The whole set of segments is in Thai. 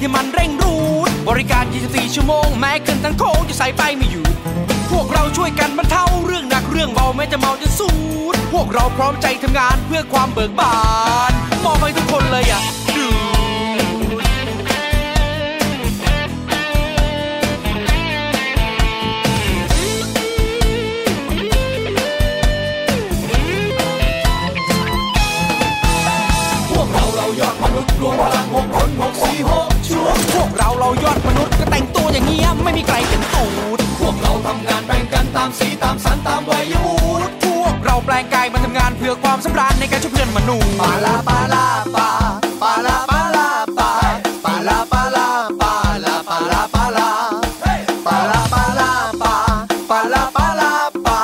ที่มันเร่งรูดบริการ 24 ชั่วโมง แม้เกินทั้งโค้งจะใส่ไปไม่อยู่ พวกเราช่วยกันบรรเทาเรื่องหนักเรื่องเบาแม้จะเมาจะสูดพวกเราพร้อมใจทำงานเพื่อความเบิกบานมองไปทุกคนเลยอะ พวกเราเรายอดมนุษย์ก็แต่งตัวอย่างเงี้ยไม่มีใครเป็นตูดพวกเราทำงานแบ่งกันตามสีตามสันตามวัยวุฒิพวกเราแปลงกายมาทำงานเพื่อความสำราญในการช่วยเพื่อนมนุษย์ปาลาปาลาปาปาลาปาลาปาปาลาปาลาปาลาปาลาปาลาปาลาปาลาปาปาลาปาลาปา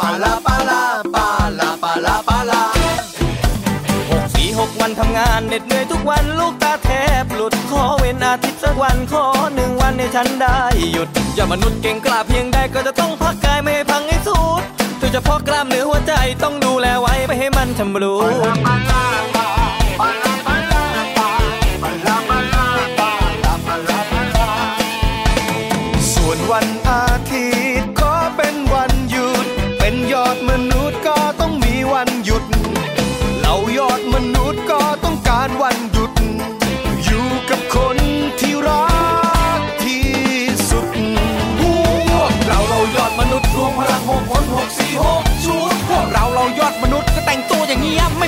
ปาลาปาลาปาลาปาลาปาลาหกสี่หกวันทำงานเหน็ดเหนื่อยทุกวันลูกตา อเว้นอาทิตย์สักวันขอหนึ่งวันให้ฉันได้หยุด อย่ามนุษย์เก่งกล้าเพียงใดก็จะต้องพักกายไม่ให้พังให้สุดโดยเฉพาะกล้ามเนื้อหัวใจต้องดูแลไว้ไม่ให้มันชำรุด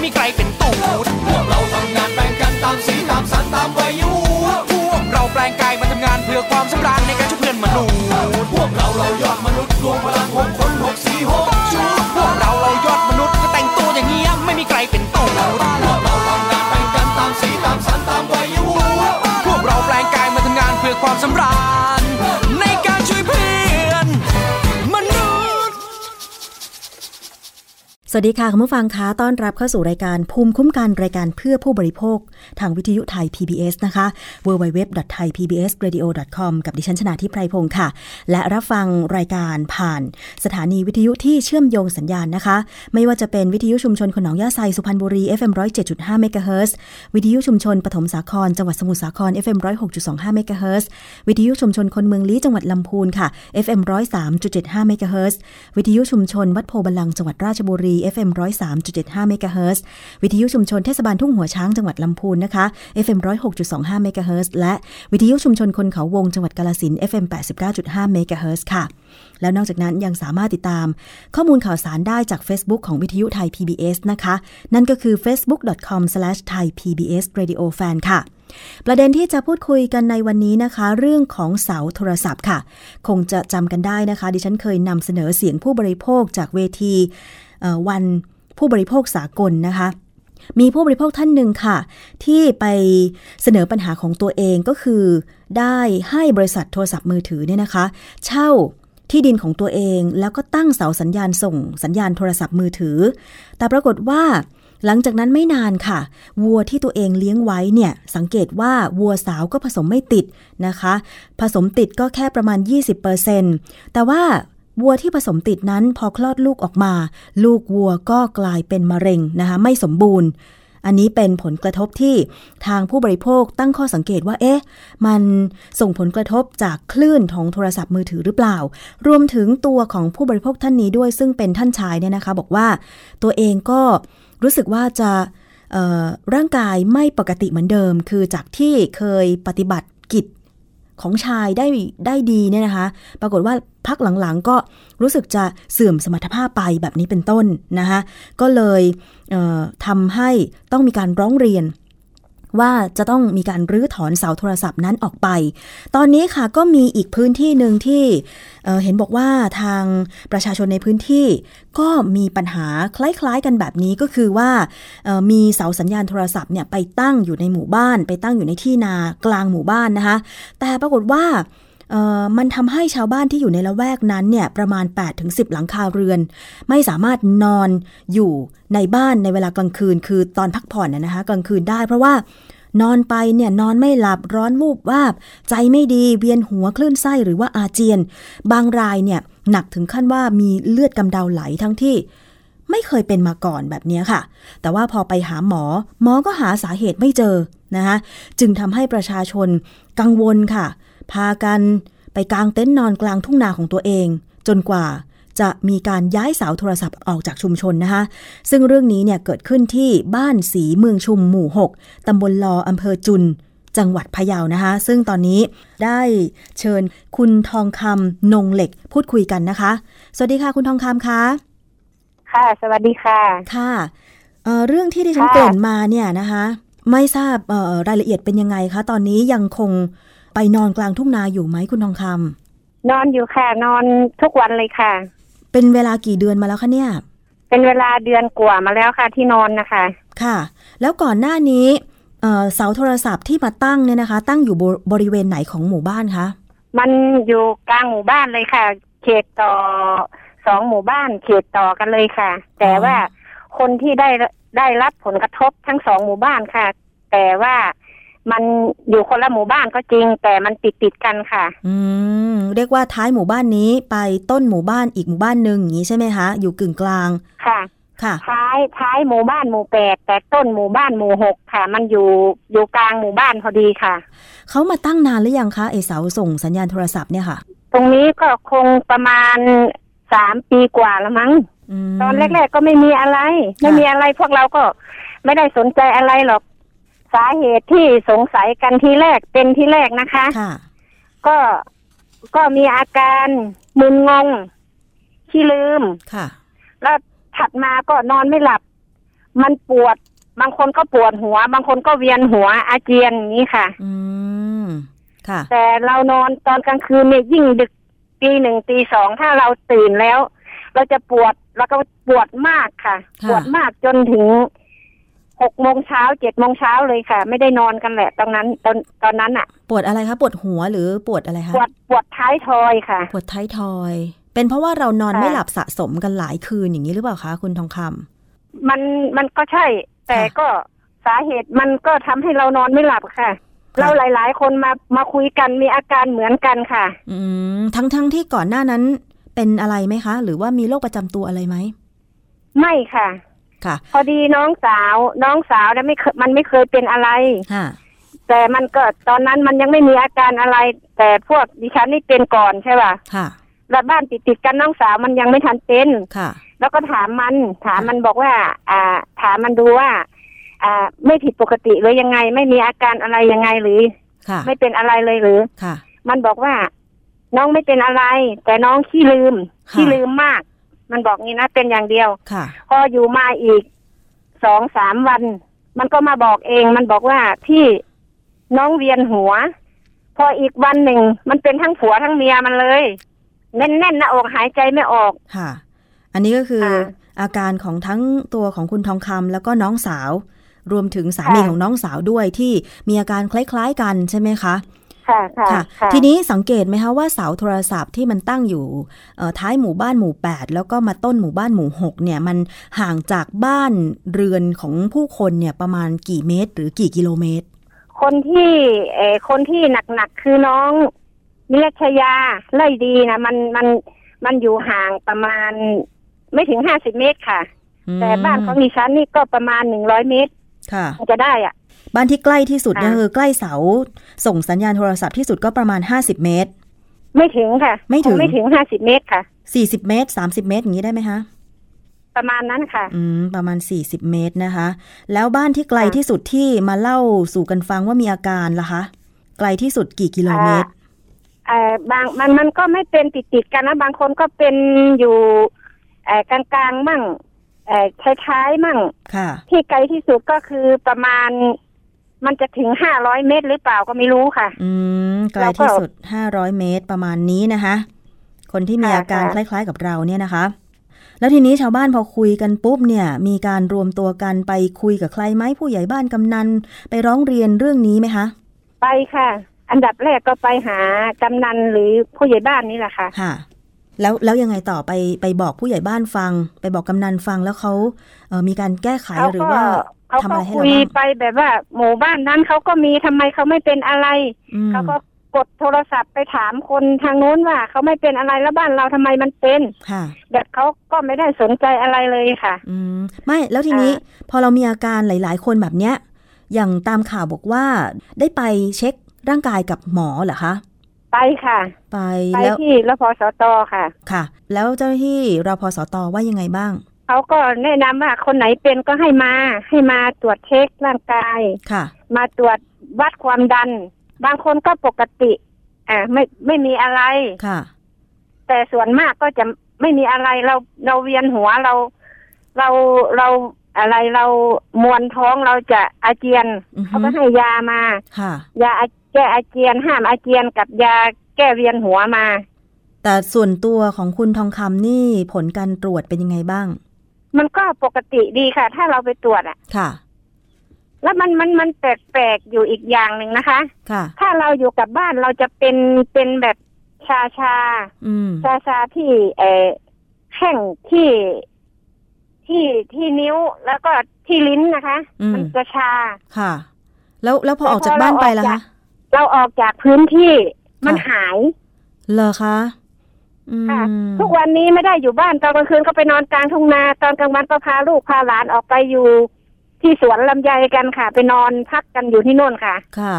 ไม่มีใครเป็นตูดพวกเราทำงานแบ่งกันตามสีตามสันตามวัยวุฒิพวกเราแปลงกายมาทำงานเพื่อความสำราญในการช่วยเพื่อนมนุษย์พวกเราเรายอดมนุษย์รวมพลังหกคน สวัสดีค่ะคุณผู้ฟังคะต้อนรับเข้าสู่รายการภูมิคุ้มกันรายการเพื่อผู้บริโภค ทางวิทยุไทย PBS นะคะ www.thaipbsradio.com กับดิฉันชนาทิพไพรพงศ์ค่ะ และรับฟังรายการผ่าน สถานีวิทยุที่เชื่อมโยงสัญญาณนะคะ ไม่ว่าจะเป็นวิทยุชุมชนคนองยาไซสุพรรณบุรี FM 107.5เมกะเฮิรตซ์วิทยุชุมชนปฐมสาครจังหวัดสมุทรสาคร FM 106.25เมกะเฮิรตซ์วิทยุชุมชนคนเมืองลี้จังหวัดลำพูนค่ะ FM 103.75เมกะเฮิรตซ์วิทยุชุมชนวัดโพธิ์บัลลังก์จังหวัดราชบุรี FM 103.75เมกะเฮิรตซ์วิทยุชุมชนเทศบาลทุ่งหัวช้างจังหวัดลำพูนนะคะ FM 106.25เมกะเฮิรตซ์และวิทยุชุมชนคนเขาวงจังหวัดกาฬสินธุ์ FM 89.5เมกะเฮิรตซ์ค่ะ แล้วนอกจากนั้นยังสามารถติดตาม ข้อมูลข่าวสารได้จาก Facebook ของวิทยุไทย PBS นะคะ นั่นก็คือ facebook.com/thaipbsradiofan ค่ะประเด็นที่จะพูดคุยกันในวันนี้นะคะ เรื่องของเสาโทรศัพท์ค่ะ คงจะจำกันได้นะคะ ดิฉันเคยนำเสนอเสียงผู้บริโภคจากเวที วันผู้บริโภคสากลนะคะ มีผู้บริโภคท่านหนึ่งค่ะ ที่ไปเสนอปัญหาของตัวเองก็คือ ได้ให้บริษัทโทรศัพท์มือถือเนี่ยนะคะ เช่าที่ดินของตัวเองแล้วก็ตั้งเสาสัญญาณส่งสัญญาณโทรศัพท์มือถือ แต่ปรากฏว่า หลังจากนั้นไม่นานค่ะ วัวที่ตัวเองเลี้ยงไว้เนี่ย สังเกตว่าวัวสาวก็ผสมไม่ติดนะคะ ผสมติดก็แค่ประมาณ 20%แต่ว่า วัวที่ผสมติดนั้นพอคลอดลูกออกมา ลูกวัวก็กลายเป็นมะเร็งนะคะไม่สมบูรณ์ อันนี้เป็นผลกระทบที่ทางผู้บริโภคตั้งข้อสังเกตว่า เอ๊ะ มันส่งผลกระทบจากคลื่นของโทรศัพท์มือถือหรือเปล่า รวมถึงตัวของผู้บริโภคท่านนี้ด้วยซึ่งเป็นท่านชายเนี่ยนะคะ บอกว่าตัวเองก็รู้สึกว่าจะร่างกายไม่ปกติเหมือนเดิม คือจากที่เคยปฏิบัติกิจ ของชายได้ได้ดีเนี่ยนะคะ ปรากฏว่าพักหลังๆก็รู้สึกจะเสื่อมสมรรถภาพไปแบบนี้เป็นต้นนะคะก็เลยเทำให้ต้องมีการร้องเรียน ว่าจะต้องมีการรื้อถอนเสาโทรศัพท์นั้นออกไป ตอนนี้ค่ะก็มีอีกพื้นที่หนึ่งที่เเห็นบอกว่าทางประชาชนในพื้นที่ ก็มีปัญหาคล้ายๆกันแบบนี้ก็คือว่ามีเสาสัญญาณโทรศัพท์เนี่ยไปตั้งอยู่ในหมู่บ้าน ไปตั้งอยู่ในที่นากลางหมู่บ้านนะคะ แต่ปรากฏว่า มันทำให้ชาวบ้านที่อยู่ในละแวกนั้นเนี่ยประมาณ 8-10 หลังคาเรือน ไม่สามารถนอนอยู่ในบ้านในเวลากลางคืน คือตอนพักผ่อนนะนะคะกลางคืนได้ เพราะว่านอนไปเนี่ยนอนไม่หลับร้อนวูบวาบ ใจไม่ดีเวียนหัวคลื่นไส้หรือว่าอาเจียน บางรายเนี่ยหนักถึงขั้นว่ามีเลือดกำเดาไหลทั้งที่ไม่เคยเป็นมาก่อนแบบนี้ค่ะ แต่ว่าพอไปหาหมอ หมอก็หาสาเหตุไม่เจอนะคะจึงทำให้ประชาชนกังวลค่ะ พากันไปกางเต็นท์นอนกลางทุ่งนาของตัวเอง จนกว่าจะมีการย้ายเสาโทรศัพท์ออกจากชุมชนนะคะ ซึ่งเรื่องนี้เนี่ยเกิดขึ้นที่บ้านสีเมืองชุมหมู่ 6ตำบลลออำเภอจุน จังหวัดพะเยานะคะ ซึ่งตอนนี้ได้เชิญคุณทองคำนงเหล็กพูดคุยกันนะคะ สวัสดีค่ะคุณทองคำคะค่ะ สวัสดีค่ะ ค่ะเอ่อเรื่องที่ดิฉันค่ะเกริ่นมาเนี่ยนะคะ ไม่ทราบเอ่อรายละเอียดเป็นยังไงคะ ตอนนี้ยังคง ไปนอนกลางทุ่งนาอยู่ไหมคุณทองคำนอนอยู่ค่ะ นอนทุกวันเลยค่ะ เป็นเวลากี่เดือนมาแล้วคะเนี่ย เป็นเวลาเดือนกว่ามาแล้วค่ะ ที่นอนนะคะ ค่ะ แล้วก่อนหน้านี้เอ่อเสาโทรศัพท์ที่มาตั้งเนี่ยนะคะ ตั้งอยู่บบริเวณไหนของหมู่บ้านคะมันอยู่กลางหมู่บ้านเลยค่ะ เขตต่อสองหมู่บ้านเขตต่อกันเลยค่ะ แต่ว่าคนที่ได้ได้รับผลกระทบทั้งสองหมู่บ้านค่ะ แต่ว่า มันอยู่คนละหมู่บ้านก็จริง แต่มันติดติดๆกันค่ะ อืมเรียกว่าท้ายหมู่บ้านนี้ไปต้นหมู่บ้านอีกหมู่บ้านหนึ่งอย่างนี้ใช่ไหมคะอยู่กึ่งกลางค่ะ ค่ะ ท้ายท้ายหมู่บ้านหมู่แปดแต่ต้นหมู่บ้านหมู่หกค่ะ มันอยู่อยู่กลางหมู่บ้านพอดีค่ะเขามาตั้งนานหรือยังคะไอเสาส่งสัญญาณโทรศัพท์เนี่ยค่ะ ตรงนี้ก็คงประมาณสามปีกว่าแล้วมั้งมตอนแรก ๆ ก็ไม่มีอะไร ไม่มีอะไรพวกเราก็ไม่ได้สนใจอะไรหรอก สาเหตุที่สงสัยกันทีแรกเป็นที่แรกนะคะค่ะก็ก็มีอาการมึนงงขี้ลืมค่ะ แล้วถัดมาก็นอนไม่หลับ มันปวด บางคนก็ปวดหัว บางคนก็เวียนหัวอาเจียนอย่างนี้ค่ะ อืมค่ะ แต่เรานอนตอนกลางคืนเนี่ยยิ่งดึกตีหนึ่งตีสองถ้าเราตื่นแล้ว เราจะปวดแล้วก็ปวดมากค่ะค่ะปวดมากจนถึง หกโมงเช้าเจ็ดโมงเช้าเลยค่ะ ไม่ได้นอนกันแหละตรงนั้นตอนตอนนั้นอะปวดอะไรคะปวดหัวหรือปวดอะไรคะปวดปวดท้ายทอยค่ะ ปวดท้ายทอย เป็นเพราะว่าเรานอนค่ะไม่หลับสะสมกันหลายคืนอย่างนี้หรือเปล่าคะคุณทองคำมันมันก็ใช่ แต่ค่ะก็สาเหตุมันก็ทำให้เรานอนไม่หลับค่ะ เราหลาย ๆ คนมามาคุยกันมีอาการเหมือนกันค่ะ อืมทั้งทั้งที่ก่อนหน้านั้นเป็นอะไรไหมคะ หรือว่ามีโรคประจำตัวอะไรไหมไม่ค่ะ ค่ะ พอดีน้องสาวน้องสาวเนี่ยไม่เคยมันไม่เคยเป็นอะไรค่ะแต่มันก็ตอนนั้นมันยังไม่มีอาการอะไร แต่พวกดิฉันนี่เป็นก่อนใช่ป่ะค่ะ แล้วบ้านติดติดๆกันน้องสาวมันยังไม่ทันเป็นค่ะ แล้วก็ถามมัน ถามมันบอกว่า อ่า ถามมันดูว่า อ่า ไม่ผิดปกติหรือยังไง ไม่มีอาการอะไรยังไงหรือค่ะ ไม่เป็นอะไรเลยหรือค่ะ มันบอกว่า น้องไม่เป็นอะไร แต่น้องขี้ลืมค่ะขี้ลืมมาก มันบอกงี้นะเป็นอย่างเดียวค่ะพออยู่มาอีกสองสามวัน มันก็มาบอกเอง มันบอกว่าพี่น้องเวียนหัว พออีกวันหนึ่ง มันเป็นทั้งผัวทั้งเมียมันเลย แน่นๆหน้าอกหายใจไม่ออกค่ะ อันนี้ก็คืออาอาการของทั้งตัวของคุณทองคำแล้วก็น้องสาว รวมถึงสามีค่ะของน้องสาวด้วยที่มีอาการคล้าย ๆ กันใช่ไหมคะ ค่ะค่ะค่ะค่ะทีนี้สังเกตไหมคะว่าเสาโทรศัพท์ที่มันตั้งอยู่เอ่อท้ายหมู่บ้านหมู่ 8 แล้วก็มาต้นหมู่บ้านหมู่ 6 เนี่ยมันห่างจากบ้านเรือนของผู้คนเนี่ยประมาณกี่เมตร หรือกี่กิโลเมตร คนที่เออคนที่หนักๆคือน้องนิรชยาไล่ดีนะมันมันมันอยู่ห่างประมาณไม่ถึงห้าสิบเมตรค่ะอืมแต่บ้านของดิฉันนี่ก็ประมาณหนึ่งร้อยเมตร ค่ะจะได้อะ บ้านที่ใกล้ที่สุดเนี่ยค่ะคือใกล้เสา ส่งสัญญาณโทรศัพท์ที่สุดก็ประมาณ50เมตร ไม่ถึงค่ะ ไม่ถึงคไม่ถึงห้าสิบเมตรค่ะ40เมตร30เมตรอย่างนี้ได้ไหมคะประมาณนั้นค่ะ อืม ประมาณ40เมตรนะคะ แล้วบ้านที่ไกลค่ะที่สุดที่มาเล่าสู่กันฟังว่ามีอาการล่ะคะ ไกลที่สุดกี่กิโลเมตรเออบางมันมันก็ไม่เป็นติดติดๆกันนะบางคนก็เป็นอยู่เออกลางๆมั่งเออท้ายๆมั่ง ค่ะ ที่ไกลที่สุดก็คือประมาณ มันจะถึงห้าร้อยเมตรหรือเปล่าก็ไม่รู้ค่ะ อืมไกลที่สุด500เมตรประมาณนี้นะคะ คนที่มีค่ะอาการคค่ะล้าย ๆกับเราเนี่ยนะคะ แล้วทีนี้ชาวบ้านพอคุยกันปุ๊บเนี่ย มีการรวมตัวกันไปคุยกับใครไหมผู้ใหญ่บ้านกำนันไปร้องเรียนเรื่องนี้ไหมคะ ไปค่ะ อันดับแรกก็ไปหากำนันหรือผู้ใหญ่บ้านนี่แหละค่ะค่ะแล้วแล้วยังไงต่อไปไปบอกผู้ใหญ่บ้านฟัง ไปบอกกำนันฟังแล้วเขาเอ่อมีการแก้ไขเขาหรือก็ว่า เขาทำก็อะไรให้คุเรายบ้างไปแบบว่า หมู่บ้านนั้นเขาก็มีทำไมเขาไม่เป็นอะไรอืมเขาก็กดโทรศัพท์ไปถามคนทางโน้นว่าเขาไม่เป็นอะไรแล้วบ้านเราทำไมมันเป็นค่ะแบบเขาก็ไม่ได้สนใจอะไรเลยค่ะ อืมไม่แล้วทีนี้อ่พอเรามีอาการหลาย ๆ คนแบบเนี้ย อย่างตามข่าวบอกว่า ได้ไปเช็คร่างกายกับหมอเหรอคะไปค่ะ ไปไปแล้วที่รพสตค่ะค่ะ แล้วเจ้าหน้าที่รพสตว่ายังไงบ้าง เขาก็แนะนำว่าคนไหนเป็นก็ให้มา ให้มาตรวจเช็คร่างกายค่ะ มาตรวจวัดความดัน บางคนก็ปกติอ่าไม่ไม่มีอะไรค่ะ แต่ส่วนมากก็จะไม่มีอะไรเราเราเวียนหัวเรา เราเราอะไรเรามวนท้องเราจะอาเจียนอือฮึเขาก็ให้ยามาค่ะยาอาแก้อาเจียนห้ามอาเจียนกับยาแก้เวียนหัวมา แต่ส่วนตัวของคุณทองคำนี่ผลการตรวจเป็นยังไงบ้าง มันก็ปกติดีค่ะ ถ้าเราไปตรวจอะค่ะ แล้วมันมันมันแปลกๆอยู่อีกอย่างหนึ่งนะคะ ค่ะ ถ้าเราอยู่กับบ้านเราจะเป็นเป็นแบบชาชาอืม ชาชาที่เออแข้งที่ที่ที่นิ้วแล้วก็ที่ลิ้นนะคะ อืม มันจะชา ค่ะ แล้วแล้วพอแต่ออกจากพอบ้านเราไปออกล่ะจาคะกเราออกจากพื้นที่มันค่ะ หาย เหรอคะอืม ค่ะทุกวันนี้ไม่ได้อยู่บ้านตอนกลางคืนก็ไปนอนกลางทุ่งนาตอนกลางวันก็พาลูกพาหลานออกไปอยู่ ที่สวนลำไยกันค่ะ ไปนอนพักกันอยู่ที่โน่นค่ะ ค่ะ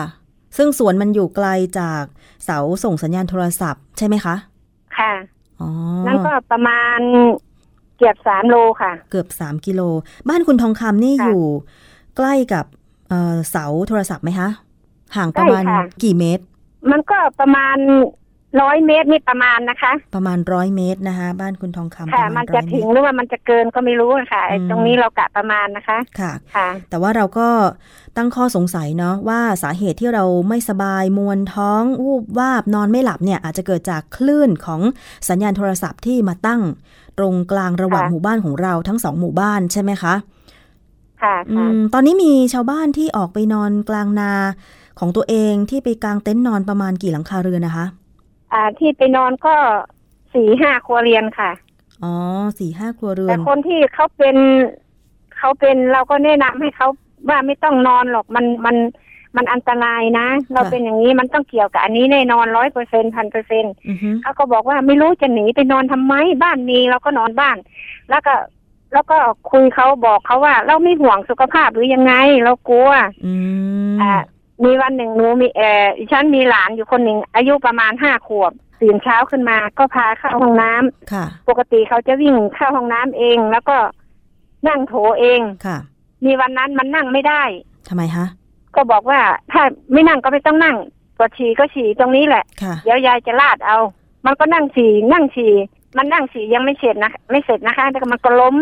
ซึ่งสวนมันอยู่ไกลจากเสาส่งสัญญาณโทรศัพท์ใช่ไหมคะ ค่ะอ๋อนั่นก็ประมาณเกือบสามโลค่ะ เกือบ3กิโล บ้านคุณทองคำนี่ค่ะอยู่ ใกล้กับเอ่อเสาโทรศัพท์ไหมคะ ห่างประมาณใกล้ค่ะกี่เมตร มันก็ประมาณ ร้อยเมตรนี่ประมาณนะคะ ประมาณร้อยเมตรนะคะ บ้านคุณทองคำปค่ะระมัมาณนร้จะอยเมถึงตรหรือว่ามันจะเกินก็ไม่รู้ค่ะไอ้อืมตรงนี้เรากะประมาณนะคะค่ะค่ะ แต่ว่าเราก็ตั้งข้อสงสัยเนาะว่าสาเหตุที่เราไม่สบายมวนท้องวูบวาบนอนไม่หลับเนี่ย อาจจะเกิดจากคลื่นของสัญญาณโทรศัพท์ที่มาตั้ง ตรงกลางระหว่างค่ะหมู่บ้านของเราทั้งสองหมู่บ้านใช่ไหมคะค่ะอืค่ะมตอนนี้มีชาวบ้านที่ออกไปนอนกลางนาของตัวเองที่ไปกางเต็นท์นอนประมาณกี่หลังคาเรือนนะคะ อ่าที่ไปนอนก็สี่ห้าครัวเรียนค่ะ อ๋อสี่ห้าครัวเรือแต่นคนที่เขาเป็นเขาเป็นเราก็แนะนำให้เขาว่าไม่ต้องนอนหรอกมันมันมันอันตรายนะ เราเป็นอย่างนี้มันต้องเกี่ยวกับอันนี้แน่นอนร้อยเปอร์เซ็นพันเปอร์เซ็นอือฮึเขาก็บอกว่าไม่รู้จะหนีไปนอนทำไมบ้านมีเราก็นอนบ้าน แล้วก็แล้วก็คุยเขาบอกเขาว่า เราไม่ห่วงสุขภาพหรือยังไง เรากลัวอืมอ่า มีวันหนึ่งหนูมีเออดิฉันมีหลานอยู่คนหนึ่งอายุประมาณห้าขวบตื่นเช้าขึ้นมาก็พาเข้าห้องน้ำค่ะ ปกติเขาจะวิ่งเข้าห้องน้ำเอง แล้วก็นั่งโถเองค่ะ มีวันนั้นมันนั่งไม่ได้ทำไมคะก็บอกว่าถ้าไม่นั่งก็ไม่ต้องนั่งปวดฉี่ก็ฉี่ตรงนี้แหละค่ะเดี๋ยวยายจะลาดเอา มันก็นั่งฉี่นั่งฉี่มันนั่งฉี่ยังไม่เสร็จนะไม่เสร็จนะคะแต่มันก็ล้ม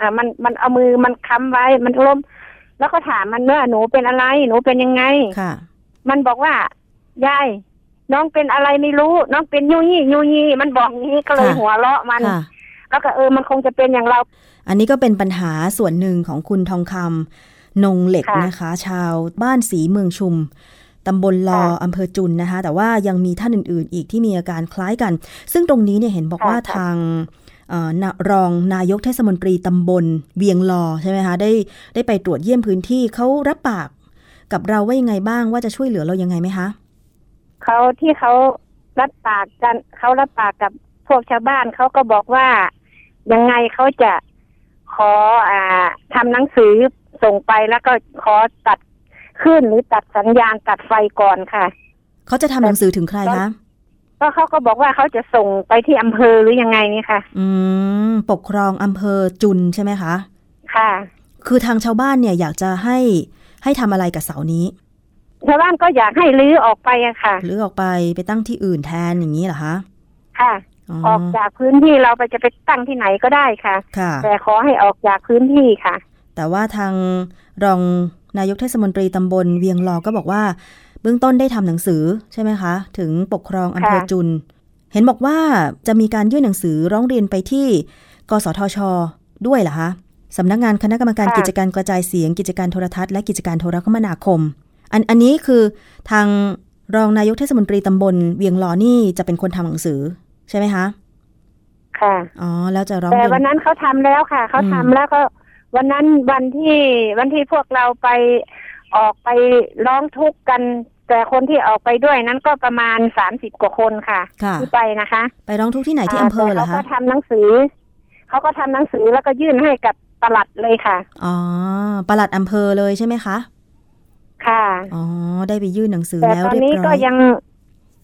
อ่ามันมันเอามือมันค้ำไว้มันล้ม แล้วก็ถามมันว่าหนูเป็นอะไร หนูเป็นยังไงค่ะ มันบอกว่ายายน้องเป็นอะไรไม่รู้ น้องเป็นยูยี่ยูยี่มันบอกงี้ก็เลยค่ะหัวเราะมันค่ะแล้วก็เออมันคงจะเป็นอย่างเรา อันนี้ก็เป็นปัญหาส่วนหนึ่งของคุณทองคำนงเหล็กค่ะนะคะ ชาวบ้านสีเมืองชุมตำบลลอค่ะอำเภอจุนนะคะ แต่ว่ายังมีท่านอื่น ๆ อีกที่มีอาการคล้ายกัน ซึ่งตรงนี้เนี่ยเห็นบอกค่ะว่าค่ะทางเอ่อนะ รองนายกเทศมนตรีตำบลเวียงลอใช่ไหมคะได้ได้ไปตรวจเยี่ยมพื้นที่เขารับปากกับเราว่ายังไงบ้างว่าจะช่วยเหลือเรายังไงไหมคะเขาที่เขารับปากกันเขารับปากกับพวกชาวบ้านเขาก็บอกว่ายังไงเขาจะขออ่าทำหนังสือส่งไปแล้วก็ขอตัดขึ้นหรือตัดสัญญาณตัดไฟก่อนค่ะ เขาจะทำหนังสือถึงใครคะ ก็เขาก็บอกว่าเขาจะส่งไปที่อำเภอหรือยังไงนี่ค่ะ อืม ปกครองอำเภอจุนใช่ไหมคะ ค่ะ คือทางชาวบ้านเนี่ยอยากจะให้ให้ทำอะไรกับเสานี้ ชาวบ้านก็อยากให้รื้อออกไปอะค่ะ หรือออกไปไปตั้งที่อื่นแทนอย่างนี้เหรอคะ ค่ะอ๋อออกจากพื้นที่เราไปจะไปตั้งที่ไหนก็ได้ค่ะ ค่ะ แต่ขอให้ออกจากพื้นที่ค่ะ แต่ว่าทางรองนายกเทศมนตรีตำบลเวียงลอก็บอกว่าเบื้องต้นได้ทำหนังสือใช่ไหมคะ ถึงปกครองอำเภอค่ะจุน เห็นบอกว่าจะมีการยื่นหนังสือร้องเรียนไปที่ กสทช ด้วยเหรอคะสำนักงานคณะกรรมการกิจการกระจายเสียงกิจการโทรทัศน์และกิจการโทรคมนาคม อันอันนี้คือทางรองนายกเทศมนตรีตำบลเวียงลอนี่จะเป็นคนทำหนังสือใช่ไหมคะ ค่ะ อ๋อ แล้วจะร้องแต่เรียนวันนั้นเขาทำแล้วค่ะ เขาอืมทำแล้วก็ วันนั้นวันที่วันที่พวกเราไปออกไปร้องทุกข์กัน แต่คนที่ออกไปด้วยนั้นก็ประมาณสามสิบกว่าคนค่ะค่ะที่ไปนะคะ ไปร้องทุกข์ที่ไหนที่อำเภอเหรอแต่เขาคะก็ทำหนังสือเขาก็ทำหนังสือแล้วก็ยื่นให้กับปลัดเลยค่ะ อ๋อปลัดอำเภอเลยใช่ไหมคะ ค่ะ อ๋อ ได้ไปยื่นหนังสือแต่แล้วตอนเรียบนี้ร้ก็อยยัง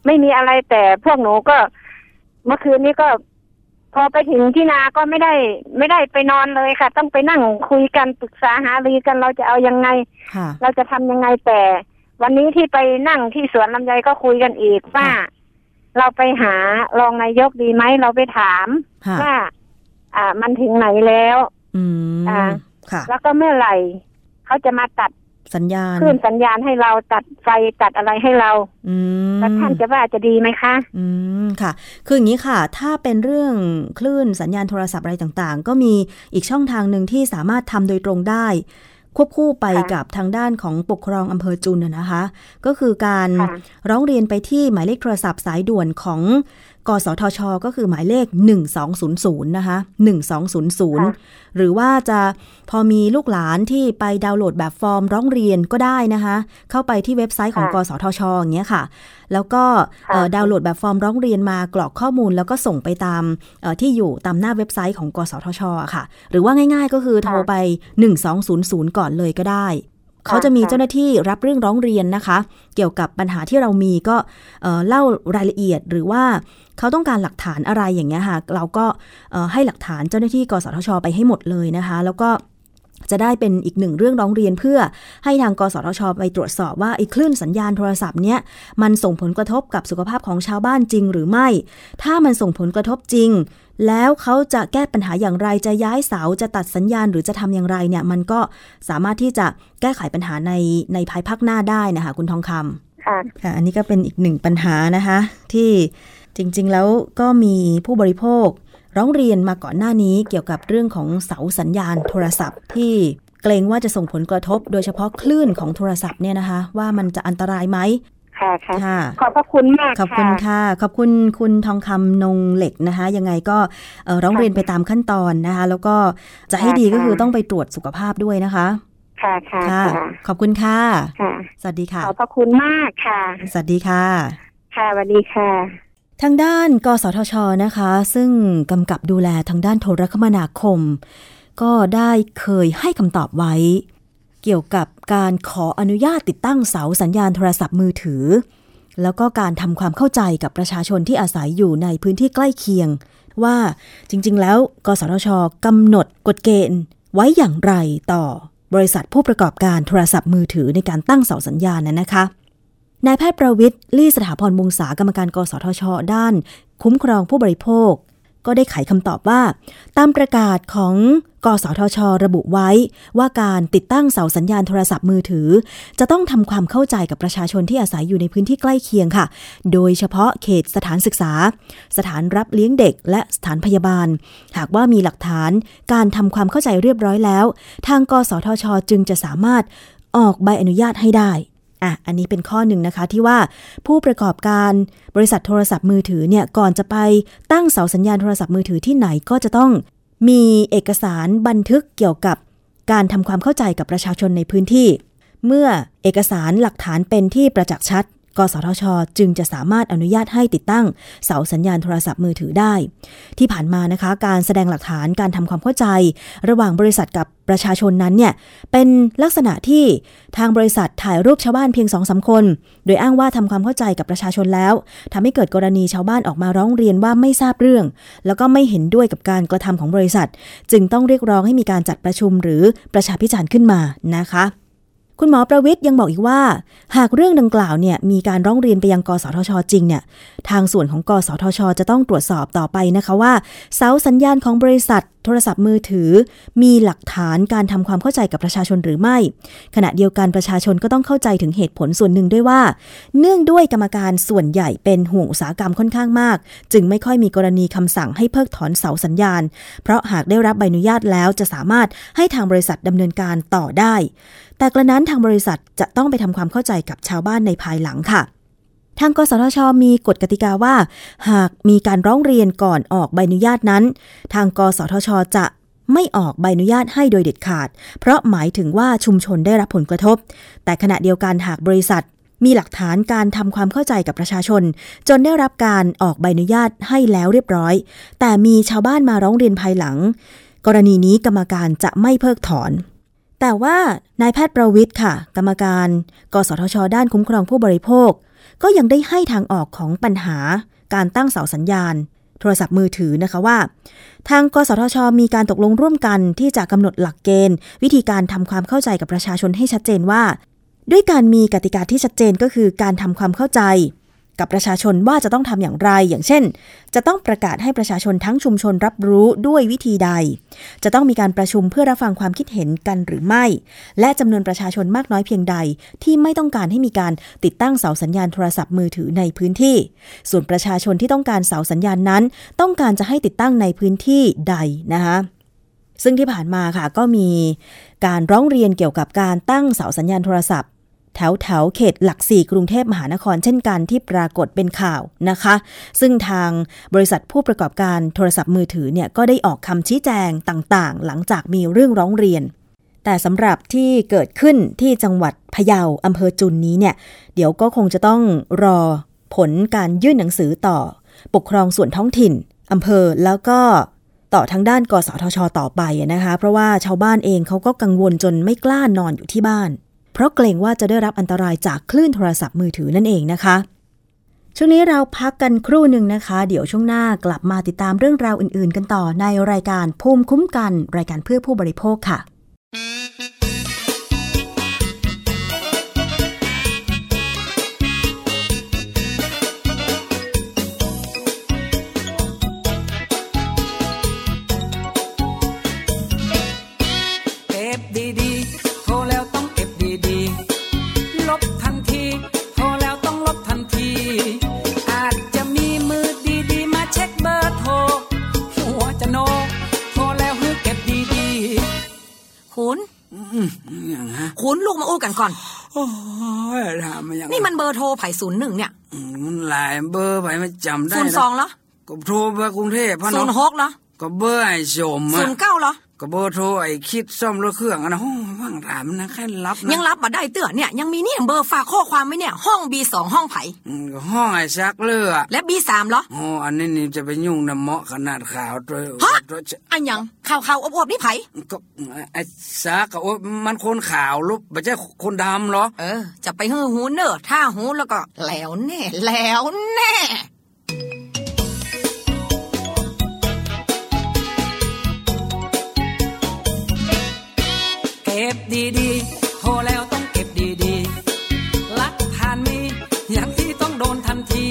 ไม่มีอะไรแต่พวกหนูก็เมื่อคืนนี้ก็ พอไปถึงที่นาก็ไม่ได้ ไม่ได้ไปนอนเลยค่ะ ต้องไปนั่งคุยกันปรึกษาหารือกันเราจะเอายังไงค่ะเราจะทำยังไงแต่ วันนี้ที่ไปนั่งที่สวนลำไยก็คุยกันอีกว่า เราไปหารองนายกดีไหมเราไปถามค่ะว่า อ่า มันถึงไหนแล้ว อืมอ่าค่ะ แล้วก็เมื่อไหร่เขาจะมาตัดสัญญาณคลื่นสัญญาณให้เราตัดไฟตัดอะไรให้เรา อืมแล้วท่านจะว่าจะดีไหมคะ อืมค่ะ คืออย่างนี้ค่ะ ถ้าเป็นเรื่องคลื่นสัญญาณโทรศัพท์อะไรต่างๆ ก็มีอีกช่องทางหนึ่งที่สามารถทำโดยตรงได้ ควบคู่ไปค่ะกับทางด้านของปกครองอำเภอจุนนะนะคะ ก็คือการค่ะร้องเรียนไปที่หมายเลขโทรศัพท์สายด่วนของ กสทช ก็คือหมายเลข 1200 นะคะ 1200 หรือว่าจะพอมีลูกหลานที่ไปดาวน์โหลดแบบฟอร์มร้องเรียนก็ได้นะคะ เข้าไปที่เว็บไซต์ของค่ะกสทช อย่างเงี้ยค่ะ แล้วก็ค่ะเอ่อดาวน์โหลดแบบฟอร์มร้องเรียนมากรอกข้อมูลแล้วก็ส่งไปตามเอ่อที่อยู่ตามหน้าเว็บไซต์ของกสทชอะค่ะ หรือว่าง่าย ๆ ก็คือโทรไป 1200 ก่อนเลยก็ได้ เขาจะมีเจ้าหน้าที่รับเรื่องร้องเรียนนะคะ เกี่ยวกับปัญหาที่เรามีก็เล่ารายละเอียดหรือว่าเขาต้องการหลักฐานอะไรอย่างเงี้ยค่ะ เราก็ให้หลักฐานเจ้าหน้าที่กสทช ไปให้หมดเลยนะคะ แล้วก็ จะได้เป็นอีกหนึ่งเรื่องร้องเรียนเพื่อให้ทางกสทช ไปตรวจสอบว่าไอ้คลื่นสัญญาณโทรศัพท์เนี้ยมันส่งผลกระทบกับสุขภาพของชาวบ้านจริงหรือไม่ ถ้ามันส่งผลกระทบจริง แล้วเขาจะแก้ปัญหาอย่างไรจะย้ายเสาจะตัดสัญญาณหรือจะทำอย่างไรเนี่ยมันก็สามารถที่จะแก้ไขปัญหาในในภายภาคหน้าได้นะคะคุณทองคำค่ะค่ะอันนี้ก็เป็นอีกหนึ่งปัญหานะคะที่จริง ๆ แล้วก็มีผู้บริโภค ร้องเรียนมาก่อนหน้านี้เกี่ยวกับเรื่องของเสาสัญญาณโทรศัพท์ที่เกรงว่าจะส่งผลกระทบ โดยเฉพาะคลื่นของโทรศัพท์เนี่ยนะคะ ว่ามันจะอันตรายไหมค่ะค่ะค่ะขอบพระคุณมากขอบคุณค่ะ ขอบคุณคุณทองคำนงเหล็กนะคะ ยังไงก็เอ่อร้องเรียนไปตามขั้นตอนนะคะ แล้วก็จะให้ดีก็คือต้องไปตรวจสุขภาพด้วยนะคะ ค่ะค่ะค่ะค่ะขอบคุณค่ะค่ะสวัสดีค่ะ ขอบพระคุณมากค่ะ สวัสดีค่ะ ค่ะสวัสดีค่ะ ทางด้าน กสทชนะคะ ซึ่งกำกับดูแลทางด้านโทรคมนาคม ก็ได้เคยให้คำตอบไว้ เกี่ยวกับการขออนุญาตติดตั้งเสาสัญญาณโทรศัพท์มือถือ แล้วก็การทำความเข้าใจกับประชาชนที่อาศัยอยู่ในพื้นที่ใกล้เคียง ว่าจริง ๆ แล้ว กสทชกำหนดกฎเกณฑ์ไว้อย่างไรต่อบริษัทผู้ประกอบการโทรศัพท์มือถือในการตั้งเสาสัญญาณนั้นนะคะ นายแพทย์ประวิทย์ลี่สถาพรมงษากรรมการกสทช ด้าน คุ้มครองผู้บริโภค ก็ได้ไขคำตอบว่า ตามประกาศของกสทช ระบุไว้ ว่าการติดตั้งเสาสัญญาณโทรศัพท์มือถือ จะต้องทำความเข้าใจกับประชาชนที่อาศัยอยู่ในพื้นที่ใกล้เคียงค่ะ โดยเฉพาะเขตสถานศึกษา สถานรับเลี้ยงเด็กและสถานพยาบาล หากว่ามีหลักฐานการทำความเข้าใจเรียบร้อยแล้ว ทางกสทช จึงจะสามารถออกใบอนุญาตให้ได้ อะ อันนี้เป็นข้อหนึ่งนะคะที่ว่าผู้ประกอบการบริษัทโทรศัพท์มือถือเนี่ยก่อนจะไปตั้งเสาสัญญาณโทรศัพท์มือถือที่ไหนก็จะต้องมีเอกสารบันทึกเกี่ยวกับการทำความเข้าใจกับประชาชนในพื้นที่ เมื่อเอกสารหลักฐานเป็นที่ประจักษ์ชัด กสทช จึงจะสามารถอนุญาตให้ติดตั้งเสาสัญญาณโทรศัพท์มือถือได้ ที่ผ่านมานะคะ การแสดงหลักฐานการทำความเข้าใจ ระหว่างบริษัทกับประชาชนนั้นเนี่ยเป็นลักษณะที่ทางบริษัทถ่ายรูปชาวบ้านเพียงสองสาคน โดยอ้างว่าทำความเข้าใจกับประชาชนแล้วทำให้เกิดกรณีชาวบ้านออกมาร้องเรียนว่าไม่ทราบเรื่อง แล้วก็ไม่เห็นด้วยกับการกระทำของบริษัท จึงต้องเรียกร้องให้มีการจัดประชุมหรือประชาพิจารณ์ขึ้นมานะคะ คุณหมอประวิทย์ยังบอกอีกว่า หากเรื่องดังกล่าวเนี่ยมีการร้องเรียนไปยังกสทช จริงเนี่ยทางส่วนของกสทช จะต้องตรวจสอบต่อไปนะคะว่า เสาสัญญาณของบริษัทโทรศัพท์มือถือ มีหลักฐานการทำความเข้าใจกับประชาชนหรือไม่ ขณะเดียวกันประชาชนก็ต้องเข้าใจถึงเหตุผลส่วนหนึ่งด้วยว่า เนื่องด้วยกรรมการส่วนใหญ่เป็นห่วงอุตสาหกรรมค่อนข้างมาก จึงไม่ค่อยมีกรณีคำสั่งให้เพิกถอนเสาสัญญาณ เพราะหากได้รับใบอนุญาตแล้วจะสามารถให้ทางบริษัทดำเนินการต่อได้ แต่กระนั้นทางบริษัทจะต้องไปทำความเข้าใจกับชาวบ้านในภายหลังค่ะ ทางกสทช มีกฎกติกาว่า หากมีการร้องเรียนก่อนออกใบอนุญาตนั้น ทางกสทช จะไม่ออกใบอนุญาตให้โดยเด็ดขาด เพราะหมายถึงว่าชุมชนได้รับผลกระทบ แต่ขณะเดียวกันหากบริษัท มีหลักฐานการทำความเข้าใจกับประชาชน จนได้รับการออกใบอนุญาตให้แล้วเรียบร้อย แต่มีชาวบ้านมาร้องเรียนภายหลัง กรณีนี้กรรมการจะไม่เพิกถอนแต่ว่านายแพทย์ประวิทย์ค่ะ กรรมการ กสทช ด้านคุ้มครองผู้บริโภค ก็ยังได้ให้ทางออกของปัญหาการตั้งเสาสัญญาณ โทรศัพท์มือถือนะคะว่า ทางกสทช มีการตกลงร่วมกันที่จะกำหนดหลักเกณฑ์ วิธีการทำความเข้าใจกับประชาชนให้ชัดเจนว่า ด้วยการมีกติกาที่ชัดเจนก็คือการทำความเข้าใจ กับประชาชนว่าจะต้องทำอย่างไร อย่างเช่น จะต้องประกาศให้ประชาชนทั้งชุมชนรับรู้ด้วยวิธีใด จะต้องมีการประชุมเพื่อรับฟังความคิดเห็นกันหรือไม่ และจำนวนประชาชนมากน้อยเพียงใด ที่ไม่ต้องการให้มีการติดตั้งเสาสัญญาณโทรศัพท์มือถือในพื้นที่ ส่วนประชาชนที่ต้องการเสาสัญญาณนั้น ต้องการจะให้ติดตั้งในพื้นที่ใดนะคะซึ่งที่ผ่านมาค่ะก็มีการร้องเรียนเกี่ยวกับการตั้งเสาสัญญาณโทรศัพท์ แถวแถวเขตหลักสี่กรุงเทพมหานครเช่นกันที่ปรากฏเป็นข่าวนะคะ ซึ่งทางบริษัทผู้ประกอบการโทรศัพท์มือถือเนี่ยก็ได้ออกคำชี้แจงต่างๆ หลังจากมีเรื่องร้องเรียน แต่สำหรับที่เกิดขึ้นที่จังหวัดพะเยาอำเภอจุนนี้เนี่ยเดี๋ยวก็คงจะต้องรอผลการยื่นหนังสือต่อ ปกครองส่วนท้องถิ่นอำเภอแล้วก็ต่อทางด้านกสทช ต่อไปนะคะ เพราะว่าชาวบ้านเองเขาก็กังวลจนไม่กล้านอนอยู่ที่บ้าน เพราะเกรงว่าจะได้รับอันตรายจากคลื่นโทรศัพท์มือถือนั่นเองนะคะ ช่วงนี้เราพักกันครู่หนึ่งนะคะ เดี๋ยวช่วงหน้ากลับมาติดตามเรื่องราวอื่น ๆ กันต่อในรายการภูมิคุ้มกัน รายการเพื่อผู้บริโภคค่ะ อย่างฮะขุนลูกมาอู้กันก่อน โอ้ยถามมาอย่างนี่มันเบอร์โทรไผ่ศูนย์หนึ่งเนี่ยอืมมันหลายเบอร์ไปไม่จำได้ศูนย์สองเหรอก็โทรไปกรุงเทพพะศูเนาะนย์หกเหรอ ก็เบอร์ไอ้สมศูอะนย์เก้าเหรอ ก็เบอร์โทรไอ้คิดซ่อมรถเครื่องอะนะโอ้ยว่างถามนะแค่รับนะยังรับมาได้เตื้อเนี่ยยังมีเนี่ยเบอร์ฝากข้อความไหมเนี่ยห้อง B สองห้องไผ่อืมก็ห้องไอ้ซักเลืออะและ B สามเหรอ โอ้อันนี้นี่จะไปยุ่งน้ำเหมาะขนาดขาวตัวฮะ ตัวจะอันยังข่าวข่าวอบอบๆนี่ไผ่ก็ไอ้ซักก็โอ้ยมันคนขาวลูกไม่ใช่คนดำเหรอ เออ จะไปฮือหูเนอะถ้าหูแล้วก็แล้วแน่แล้วแน่ ก็บดีๆโทรแล้วต้องเก็บดีๆรักผ่านมีอย่างที่ต้องโดนทันที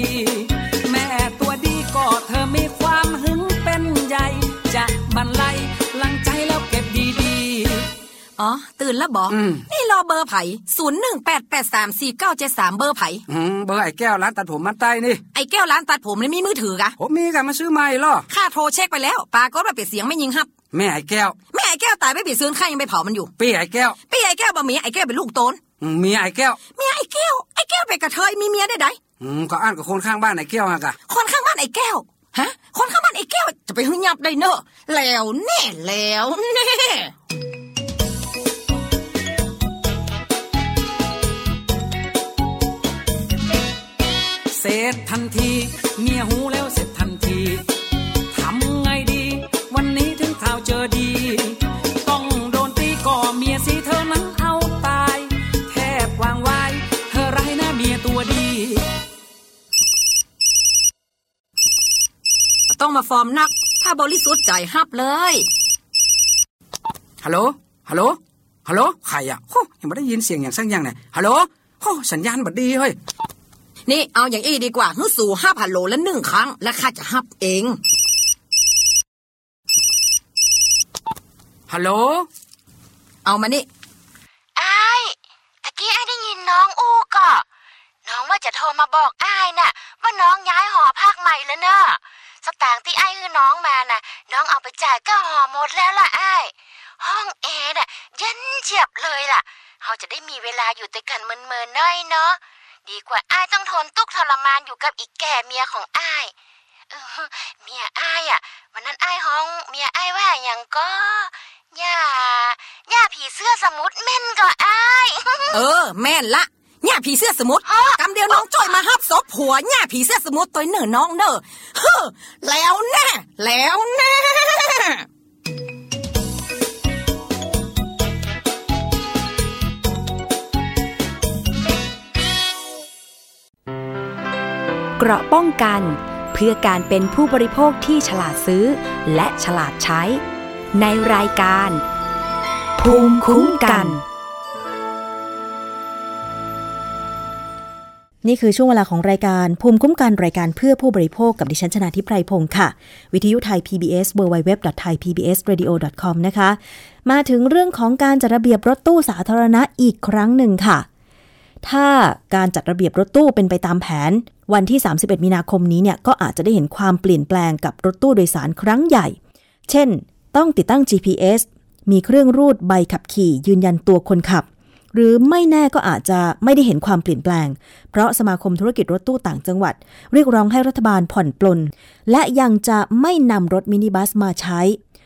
แม่ตัวดีก็เธอมีความหึงเป็นใหญ่ จะบันไลหลังใจแล้วเก็บดีๆ อ๋อ ตื่นแล้วบอกนี่รอเบอร์ไผ่ศูนย์หนึ่งแปดแปดสามสี่เก้าเจ็ดสามเบอร์ไผ่เบอร์ไอ้แก้วร้านตัดผมมันใต้นี่ ไอ้แก้วร้านตัดผมเลยมีมือถือกะผมมีกะมาซื้อใหม่ล่อค่าโทรเช็คไปแล้วปากก็มาเปิดเสียงไม่ยิงฮับ แม่ไอ้แก้ว แม่ไอ้แก้วตายไปปีซื้อข้ายังไปเผามันอยู่ปีไอ้แก้วปีไอ้แก้วบะเมียไอ้แก้วเป็นลูกโตนอืมเมียไอ้แก้วเมียไอ้แก้วไอ้แก้วเป็นกระเทยมีเมียได้ไดอืมก็อ่านกับคนข้างบ้านไอ้แก้วฮะกะคนข้างบ้านไอ้แก้วฮะ คนข้างบ้านไอ้แก้วจะไปหึยับได้เนอะแล้วแน่แล้วแน่เสร็จทันที เมียหูแล้วเสร็จทันทีทำไงดีวัน นี้าวเจอดี ต้องโดนตีก่อเมียสิเธอนั้นเอาตาย แทบวางไว้เธอไรนะเมียตัวดี ต้องมาฟอร์มนัก ถ้าบริสุทธิ์ใจฮับเลย ฮัลโหล ฮัลโหล ฮัลโหล ใครอะโอ้ยังไม่ได้ยินเสียงอย่างสักอย่างเนี่ยฮัลโหลโอ้สัญญาณบัดดีเฮ้ย นี่เอาอย่างอี้ดีกว่าฮึสู่ห้าพันโหลละหนึ่งครั้ง และข้าจะฮับเอง ฮัลโหล เอามานี่อ้ายตะกี้ไอ้ายได้ยินน้องอู้ก็น้องว่าจะโทรมาบอกอ้ายน่ะ ว่าน้องย้ายหอพักใหม่แล้วเนอะสตางค์ที่ไอ้ายคือน้องมาน่ะ น้องเอาไปจ่ายก็หอหมดแล้วล่ะอ้ายห้องแอร์น่ะเย็นเฉียบเลยล่ะเราจะได้มีเวลาอยู่ด้วยกันเมินๆหน่อยเนาะดีกว่าอ้ายต้องทนทุกข์ทรมานอยู่กับอีกแก่เมียของอ้ายเออเมียอ้ายอะวันนั้นอ้ายห้อง เมียอ้ายว่าอย่างก็ ย่าย่าผีเสื้อสมุทรแม่นก็อ้ายเออ แม่นละเนี่ยผีเสื้อสมุทรกำเดียวน้องจ้อยมาฮับศพผัวเนี่ยผีเสื้อสมุทรตัวเนอน้องเนอเฮ้อแล้วแน่แล้วแน่เกราะป้องกันเพื่อการเป็นผู้บริโภคที่ฉลาดซื้อ และฉลาดใช้ ในรายการ ภูมิคุ้มกัน นี่คือช่วงเวลาของรายการภูมิคุ้มกันรายการเพื่อผู้บริโภคกับดิฉันชนาทิพไพรพงศ์ค่ะ วิทยุไทย PBS www.thaipbsradio.com นะคะ มาถึงเรื่องของการจัดระเบียบรถตู้สาธารณะอีกครั้งหนึ่งค่ะ ถ้าการจัดระเบียบรถตู้เป็นไปตามแผน วันที่ 31 มีนาคมนี้เนี่ยก็อาจจะได้เห็นความเปลี่ยนแปลงกับรถตู้โดยสารครั้งใหญ่ เช่น ต้องติดตั้ง GPS มีเครื่องรูดใบขับขี่ยืนยันตัวคนขับ หรือไม่แน่ก็อาจจะไม่ได้เห็นความเปลี่ยนแปลง เพราะสมาคมธุรกิจรถตู้ต่างจังหวัด เรียกร้องให้รัฐบาลผ่อนปลน และยังจะไม่นำรถมินิบัสมาใช้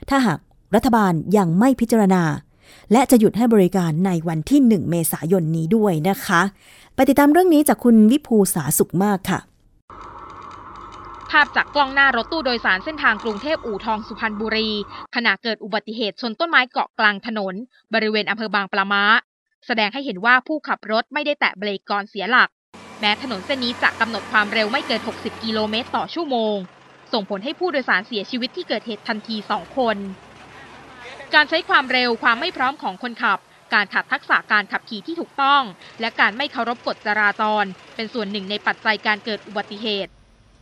ถ้าหากรัฐบาลยังไม่พิจารณา และจะหยุดให้บริการในวันที่ 1 เมษายนนี้ด้วยนะคะ ไปติดตามเรื่องนี้จากคุณวิภูสาสุขมากค่ะ ภาพจากกล้องหน้ารถตู้โดยสารเส้นทางกรุงเทพอู่ทองสุพรรณบุรี ขณะเกิดอุบัติเหตุชนต้นไม้เกาะกลางถนน บริเวณอำเภอบางปลาม้า แสดงให้เห็นว่าผู้ขับรถไม่ได้แตะเบรกก่อนเสียหลัก แม้ถนนเส้นนี้จะกำหนดความเร็วไม่เกิน 60 กิโลเมตรต่อชั่วโมง ส่งผลให้ผู้โดยสารเสียชีวิตที่เกิดเหตุทันที 2 คน การใช้ความเร็วความไม่พร้อมของคนขับการขาดทักษะการขับขี่ที่ถูกต้อง และการไม่เคารพกฎจราจร เป็นส่วนหนึ่งในปัจจัยการเกิดอุบัติเหตุ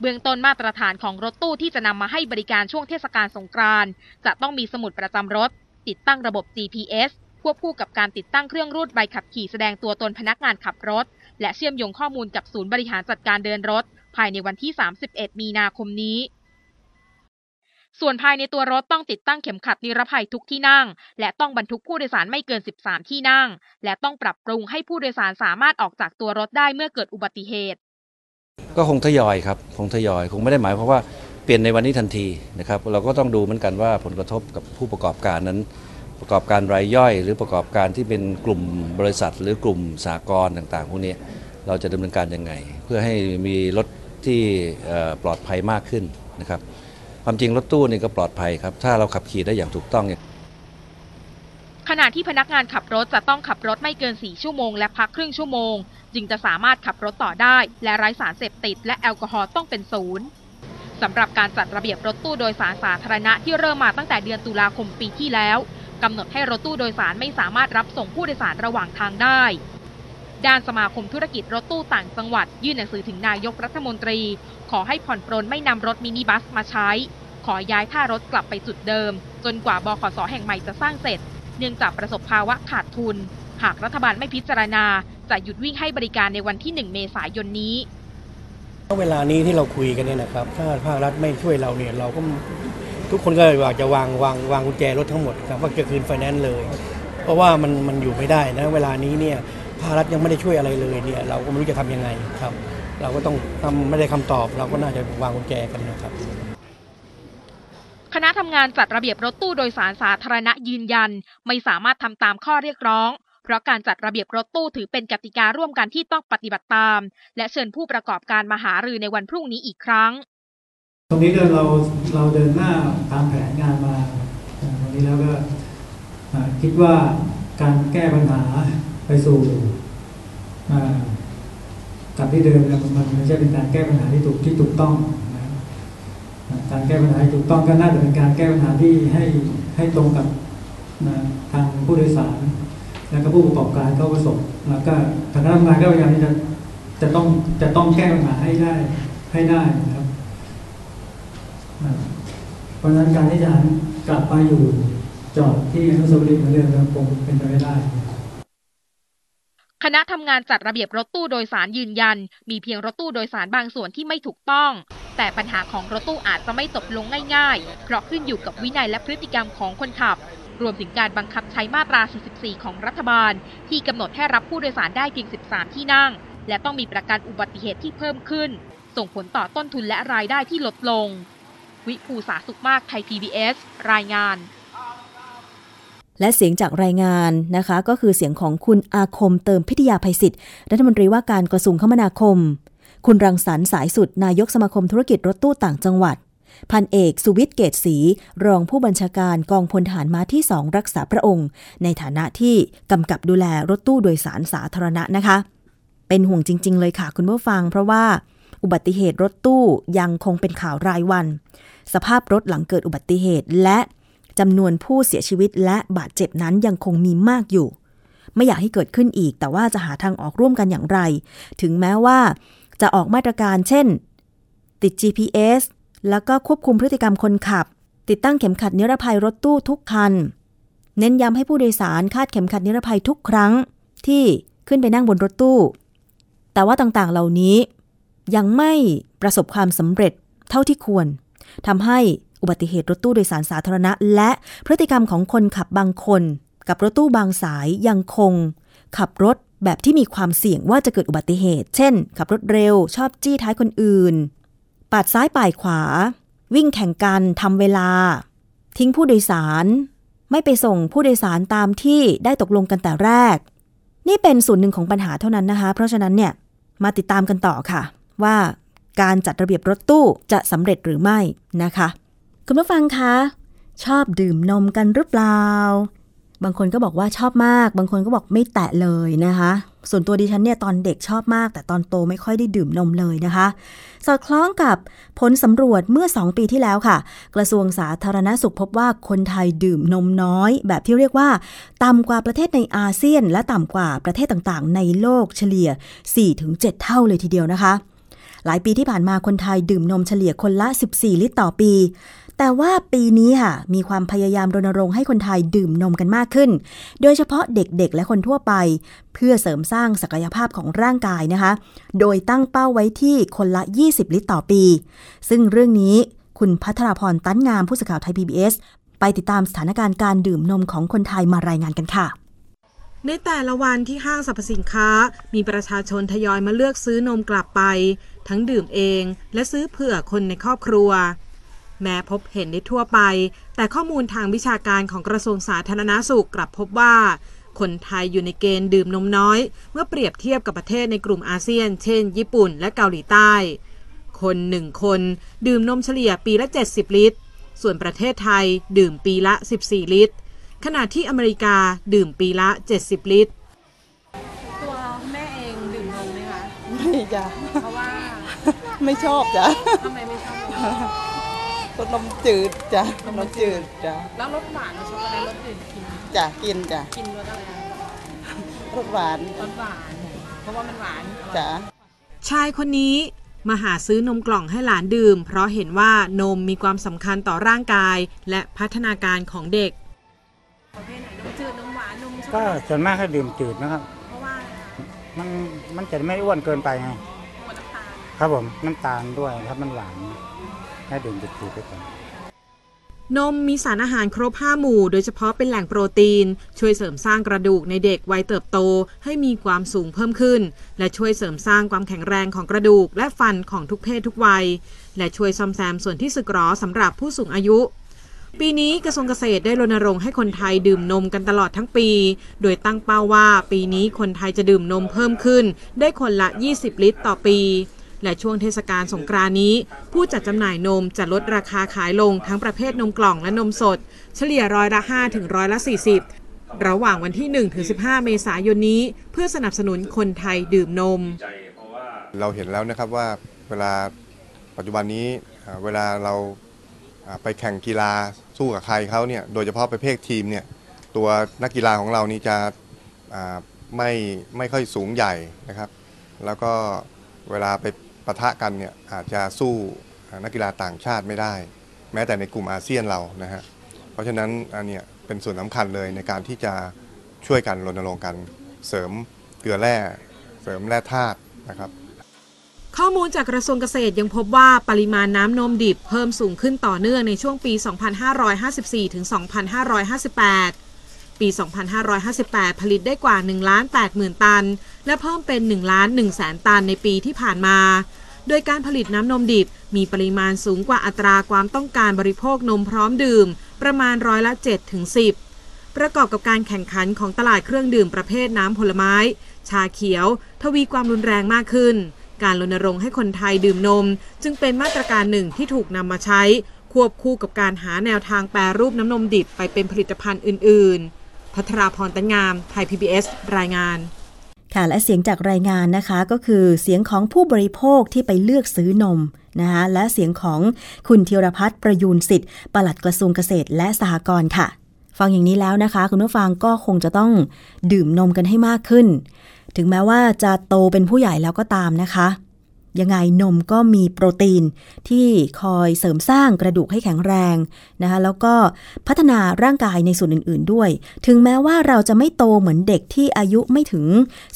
เบื้องต้นมาตรฐานของรถตู้ที่จะนำมาให้บริการช่วงเทศกาลสงกรานต์จะต้องมีสมุดประจำรถ ติดตั้งระบบ GPS ควบคู่กับการติดตั้งเครื่องรูดใบขับขี่แสดงตัวตนพนักงานขับรถ และเชื่อมโยงข้อมูลกับศูนย์บริหารจัดการเดินรถ ภายในวันที่ 31 มีนาคมนี้ ส่วนภายในตัวรถต้องติดตั้งเข็มขัดนิรภัยทุกที่นั่ง และต้องบรรทุกผู้โดยสารไม่เกิน 13 ที่นั่ง และต้องปรับปรุงให้ผู้โดยสารสามารถออกจากตัวรถได้เมื่อเกิดอุบัติเหตุ ก็คงทยอยครับคงทยอยคงไม่ได้หมายความว่าเปลี่ยนในวันนี้ทันทีนะครับเราก็ต้องดูเหมือนกันว่าผลกระทบกับผู้ประกอบการนั้น ประกอบการรายย่อย หรือประกอบการที่เป็นกลุ่มบริษัท หรือกลุ่มสากลต่างๆพวกนี้เราจะดำเนินการยังไง เพื่อให้มีรถที่ปลอดภัยมากขึ้นนะครับความจริงรถตู้นี่ก็ปลอดภัยครับถ้าเราขับขี่ได้อย่างถูกต้องเนี่ย ขณะที่พนักงานขับรถจะต้องขับรถไม่เกิน 4 ชั่วโมง และพักครึ่งชั่วโมง จึงจะสามารถขับรถต่อได้ และไร้สารเสพติด และแอลกอฮอล์ต้องเป็นศูนย์สำหรับการจัดระเบียบรถตู้โดยสารสาธารณะที่เริ่มมาตั้งแต่เดือนตุลาคมปีที่แล้วกำหนดให้รถตู้โดยสารไม่สามารถรับส่งผู้โดยสารระหว่างทางได้ ด้านสมาคมธุรกิจรถตู้ต่างจังหวัด ยื่นหนังสือถึงนายกรัฐมนตรี ขอให้ผ่อนปรนไม่นำรถมินิบัสมาใช้ ขอย้ายท่ารถกลับไปจุดเดิม จนกว่าบขสแห่งใหม่จะสร้างเสร็จ เนื่องจากประสบภาวะขาดทุน หากรัฐบาลไม่พิจารณา จะหยุดวิ่งให้บริการในวันที่ 1 เมษายนนี้เวลานี้ที่เราคุยกันเนี่ยนะครับ ถ้าภาครัฐไม่ช่วยเราเนี่ยเราก็ทุกคนก็อยากจะวางวางวางกุญแจรถทั้งหมดครับว่าจะคืนไฟแนนซ์เลย เพราะว่ามันมันอยู่ไม่ได้นะเวลานี้เนี่ยภาครัฐยังไม่ได้ช่วยอะไรเลยเนี่ยเราก็ไม่รู้จะทำยังไงครับ เราก็ต้องทำไม่ได้คำตอบ เราก็น่าจะวางกุญแจกันนะครับ คณะทำงานจัดระเบียบรถตู้โดยสารสาธารณะยืนยัน ไม่สามารถทำตามข้อเรียกร้องเพราะการจัดระเบียบรถตู้ถือเป็นกติการ่วมกันที่ต้องปฏิบัติตาม และเชิญผู้ประกอบการมาหารือในวันพรุ่งนี้อีกครั้ง ตรงนี้เราเราเดินหน้าตามแผนงานมาตรงนี้แล้วก็คิดว่าการแก้ปัญหาไปสู่กับที่เดิมมันไม่ใช่เป็นการแก้ปัญหาที่ถูกที่ถูกต้อง การแก้ปัญหาถูกต้องก็น่าจะเป็นการแก้ปัญหาที่ให้ให้ตรงกับนะทางผู้โดยสาร แล้วก็ผู้ประกอบการเข้าประสบแล้วก็ทางคณะทำงานก็พยายามที่จะจะต้องจะต้องแก้ปัญหาให้ได้ให้ได้นะครับเพราะฉะนั้นการที่จะกลับไปอยู่จอดที่อนุสาวรีย์เหมือนเดิมคงเป็นไปไม่ได้ คณะทำงานจัดระเบียบรถตู้โดยสารยืนยัน มีเพียงรถตู้โดยสารบางส่วนที่ไม่ถูกต้อง แต่ปัญหาของรถตู้อาจจะไม่จบลงง่ายๆ เพราะขึ้นอยู่กับวินัยและพฤติกรรมของคนขับ รวมถึงการบังคับใช้มาตรา 44 ของรัฐบาล ที่กำหนดให้รับผู้โดยสารได้เพียง 13 ที่นั่ง และต้องมีประกันอุบัติเหตุที่เพิ่มขึ้น ส่งผลต่อต้นทุนและรายได้ที่ลดลง วิภูสาสุขมากไทย PBS รายงาน และเสียงจากรายงานนะคะ ก็คือเสียงของคุณอาคมเติมพิทยาภัยศิษย์รัฐมนตรีว่าการกระทรวงคมนาคม คุณรังสรรค์สายสุด นายกสมาคมธุรกิจรถตู้ต่างจังหวัด พันเอกสุวิทย์เกตศรีรองผู้บัญชาการกองพลฐานม้าที่สองรักษาพระองค์ ในฐานะที่กำกับดูแลรถตู้โดยสารสาธารณะนะคะ เป็นห่วงจริง ๆ เลยค่ะคุณผู้ฟัง เพราะว่าอุบัติเหตุรถตู้ยังคงเป็นข่าวรายวัน สภาพรถหลังเกิดอุบัติเหตุและ จำนวนผู้เสียชีวิตและบาดเจ็บนั้นยังคงมีมากอยู่ ไม่อยากให้เกิดขึ้นอีก แต่ว่าจะหาทางออกร่วมกันอย่างไร ถึงแม้ว่าจะออกมาตรการเช่น ติด GPS แล้วก็ควบคุมพฤติกรรมคนขับ ติดตั้งเข็มขัดนิรภัยรถตู้ทุกคัน เน้นย้ำให้ผู้โดยสารคาดเข็มขัดนิรภัยทุกครั้งที่ขึ้นไปนั่งบนรถตู้ แต่ว่าต่างๆเหล่านี้ยังไม่ประสบความสำเร็จเท่าที่ควรทำให้ อุบัติเหตุรถตู้โดยสารสาธารณะ และพฤติกรรมของคนขับบางคน กับรถตู้บางสายยังคง ขับรถแบบที่มีความเสี่ยงว่าจะเกิดอุบัติเหตุ เช่น ขับรถเร็ว ชอบจี้ท้ายคนอื่น ปาดซ้ายป่าดขวา วิ่งแข่งกันทำเวลา ทิ้งผู้โดยสาร ไม่ไปส่งผู้โดยสารตามที่ได้ตกลงกันแต่แรก นี่เป็นส่วนหนึ่งของปัญหาเท่านั้นนะคะ เพราะฉะนั้นเนี่ยมาติดตามกันต่อค่ะ ว่าการจัดระเบียบรถตู้จะสำเร็จหรือไม่นะคะ คุณผู้ฟังคะ ชอบดื่มนมกันหรือเปล่า บางคนก็บอกว่าชอบมาก บางคนก็บอกไม่แตะเลยนะคะ ส่วนตัวดิฉันเนี่ยตอนเด็กชอบมาก แต่ตอนโตไม่ค่อยได้ดื่มนมเลยนะคะ สอดคล้องกับผลสำรวจเมื่อ 2 ปีที่แล้วค่ะ กระทรวงสาธารณสุขพบว่าคนไทยดื่มนมน้อย แบบที่เรียกว่าต่ำกว่าประเทศในอาเซียน และต่ำกว่าประเทศต่างๆ ในโลกเฉลี่ย 4-7 เท่าเลยทีเดียวนะคะ หลายปีที่ผ่านมาคนไทยดื่มนมเฉลี่ยคนละ 14 ลิตรต่อปี แต่ว่าปีนี้ค่ะ มีความพยายามรณรงค์ให้คนไทยดื่มนมกันมากขึ้น โดยเฉพาะเด็กๆ และคนทั่วไป เพื่อเสริมสร้างศักยภาพของร่างกายนะคะ โดยตั้งเป้าไว้ที่คนละ 20 ลิตรต่อปี ซึ่งเรื่องนี้คุณพัทรพรตั้นงามผู้สื่อข่าวไทย PBS ไปติดตามสถานการณ์การดื่มนมของคนไทยมารายงานกันค่ะ ในแต่ละวันที่ห้างสรรพสินค้า มีประชาชนทยอยมาเลือกซื้อนมกลับไป ทั้งดื่มเอง และซื้อเผื่อคนในครอบครัว แม้พบเห็นได้ทั่วไป แต่ข้อมูลทางวิชาการของกระทรวงสาธารณาสุขกลับพบว่า คนไทยอยู่ในเกณฑ์ดื่มนมน้อย เมื่อเปรียบเทียบกับประเทศในกลุ่มอาเซียน เช่น ญี่ปุ่นและเกาหลีใต้ คนหนึ่งคน ดื่มนมเฉลี่ยปีละ 70 ลิตร ส่วนประเทศไทยดื่มปีละ 14 ลิตร ขณะที่อเมริกาดื่มปีละ 70 ลิตร ตัวแม่เองดื่มนมไหมคะไม่จ้ะเพราะว่าไม่ชอบจ้ะทำไมไม่ชอบ รสนมจืดจ้ะนมจืดจ้ะแล้วรสหวานกับช็อกโกแลตรสอื่นกินจ้ะกินจ้ะกินรสอะไรอะรสหวานรสหวานเพราะว่ามันหวานอร่อยจ้ะชายคนนี้มาหาซื้อนมกล่องให้หลานดื่ม เพราะเห็นว่านมมีความสำคัญต่อร่างกาย และพัฒนาการของเด็กประเภทไหนนมจืดก็ส่วนมากก็ดื่มจืดนะครับ เพราะว่ามันมันจะไม่อ้วนเกินไปไงครับผมน้ำตาลด้วยครับมันหวาน ให้ดื่มจืดๆไปก่อนนมมีสารอาหารครบ 5 หมู่ โดยเฉพาะเป็นแหล่งโปรตีน ช่วยเสริมสร้างกระดูกในเด็กวัยเติบโต ให้มีความสูงเพิ่มขึ้น และช่วยเสริมสร้างความแข็งแรงของกระดูกและฟันของทุกเพศทุกวัย และช่วยซ่อมแซมส่วนที่สึกหรอสำหรับผู้สูงอายุ ปีนี้กระทรวงเกษตรได้รณรงค์ให้คนไทยดื่มนมกันตลอดทั้งปี โดยตั้งเป้าว่าปีนี้คนไทยจะดื่มนมเพิ่มขึ้น ได้คนละ 20 ลิตรต่อปี และช่วงเทศกาลสงกรานนี้ ผู้จัดจำหน่ายนมจะลดราคาขายลงทั้งประเภทนมกล่องและนมสด เฉลี่ยร้อยละ5ถึงร้อยละ 40 ระหว่างวันที่1ถึง15 เมษายนนี้ เพื่อสนับสนุนคนไทยดื่มนม เราเห็นแล้วนะครับว่าเวลาปัจจุบันนี้เวลาเราไปแข่งกีฬาสู้กับใครเขาเนี่ยโดยเฉพาะประเภททีมเนี่ยตัวนักกีฬาของเรานี่จะไม่ไม่ค่อยสูงใหญ่นะครับ แล้วก็เวลาไป ปะทะกันเนี่ยอาจจะสู้นักกีฬาต่างชาติไม่ได้ แม้แต่ในกลุ่มอาเซียนเรานะฮะเพราะฉะนั้นอันเนี้ยเป็นส่วนสำคัญเลยในการที่จะช่วยกันรณรงค์กันเสริมเกลือแร่เสริมแร่ธาตุนะครับข้อมูลจากกระทรวงเกษตรยังพบว่าปริมาณน้ำนมดิบเพิ่มสูงขึ้นต่อเนื่องในช่วงปี 2554ถึง2558 ปี 2558 ผลิตได้กว่า1ล้าน8หมื่นตัน และเพิ่มเป็น1ล้าน1แสนตันในปีที่ผ่านมา โดยการผลิตน้ำนมดิบมีปริมาณสูงกว่าอัตราความต้องการบริโภคนมพร้อมดื่ม ประมาณร้อยละ7ถึง10 ประกอบกับการแข่งขันของตลาดเครื่องดื่มประเภทน้ำผลไม้ ชาเขียว ทวีความรุนแรงมากขึ้น การรณรงค์ให้คนไทยดื่มนม จึงเป็นมาตรการหนึ่งที่ถูกนำมาใช้ควบคู่กับการหาแนวทางแปรรูปน้ำนมดิบไปเป็นผลิตภัณฑ์อื่น ๆ พัทราพรตันงาม ไทย PBS รายงาน ค่ะและเสียงจากรายงานนะคะก็คือเสียงของผู้บริโภคที่ไปเลือกซื้อนมนะคะและเสียงของคุณธีรพัฒน์ประยูนสิทธิ์ปลัดกระทรวงเกษตรและสหกรณ์ค่ะ ฟังอย่างนี้แล้วนะคะ คุณผู้ฟังก็คงจะต้องดื่มนมกันให้มากขึ้น ถึงแม้ว่าจะโตเป็นผู้ใหญ่แล้วก็ตามนะคะ ยังไงนมก็มีโปรตีนที่คอยเสริมสร้างกระดูกให้แข็งแรงนะคะแล้วก็พัฒนาร่างกายในส่วนอื่น ๆ ด้วย ถึงแม้ว่าเราจะไม่โตเหมือนเด็กที่อายุไม่ถึง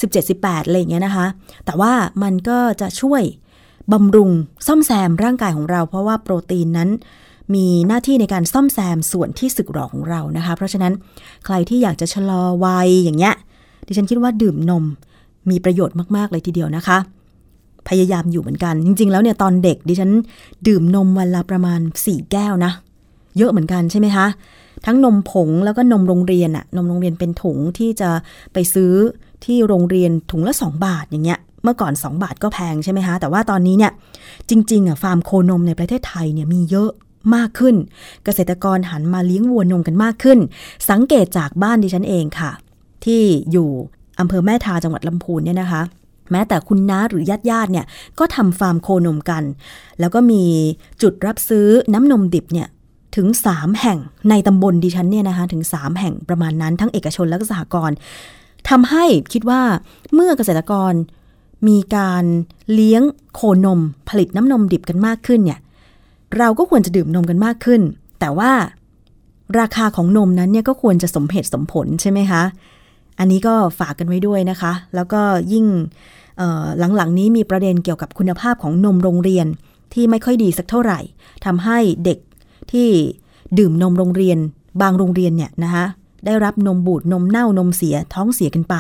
17-18อะไรอย่างเงี้ยนะคะ แต่ว่ามันก็จะช่วยบำรุงซ่อมแซมร่างกายของเรา เพราะว่าโปรตีนนั้นมีหน้าที่ในการซ่อมแซมส่วนที่สึกหรอของเรานะคะ เพราะฉะนั้นใครที่อยากจะชะลอวัยอย่างเงี้ยดิฉันคิดว่าดื่มนมมีประโยชน์มาก ๆ เลยทีเดียวนะคะ พยายามอยู่เหมือนกัน จริง ๆ แล้วเนี่ยตอนเด็กดิฉันดื่มนมวันละประมาณ 4 แก้วนะ เยอะเหมือนกันใช่ไหมคะ ทั้งนมผงแล้วก็นมโรงเรียนอะนมโรงเรียนเป็นถุงที่จะไปซื้อที่โรงเรียนถุงละ 2 บาทอย่างเงี้ยเมื่อก่อน 2 บาทก็แพงใช่ไหมคะ แต่ว่าตอนนี้เนี่ยจริงๆอะฟาร์มโคนมในประเทศไทยเนี่ยมีเยอะมากขึ้น เกษตรกรหันมาเลี้ยงวัวนมกันมากขึ้น สังเกตจากบ้านดิฉันเองค่ะ ที่อยู่อำเภอแม่ทาจังหวัดลำพูนเนี่ยนะคะ แม้แต่คุณน้าหรือญาติญาติเนี่ยก็ทำฟาร์มโคนมกัน แล้วก็มีจุดรับซื้อน้ำนมดิบเนี่ยถึง 3 แห่งในตำบลดิฉันเนี่ยนะคะถึง 3 แห่งประมาณนั้นทั้งเอกชนและก็สหกรณ์ทำให้คิดว่าเมื่อเกษตรกรมีการเลี้ยงโคนมผลิตน้ำนมดิบกันมากขึ้นเนี่ยเราก็ควรจะดื่มนมกันมากขึ้น แต่ว่าราคาของนมนั้นเนี่ยก็ควรจะสมเหตุสมผลใช่ไหมคะ อันนี้ก็ฝากกันไว้ด้วยนะคะ แล้วก็ยิ่งหลังๆ นี้มีประเด็นเกี่ยวกับคุณภาพของนมโรงเรียนที่ไม่ค่อยดีสักเท่าไหร่ทำให้เด็กที่ดื่มนมโรงเรียน บางโรงเรียนเนี่ยนะคะได้รับนมบูดนมเน่านมเสียท้องเสียกันไป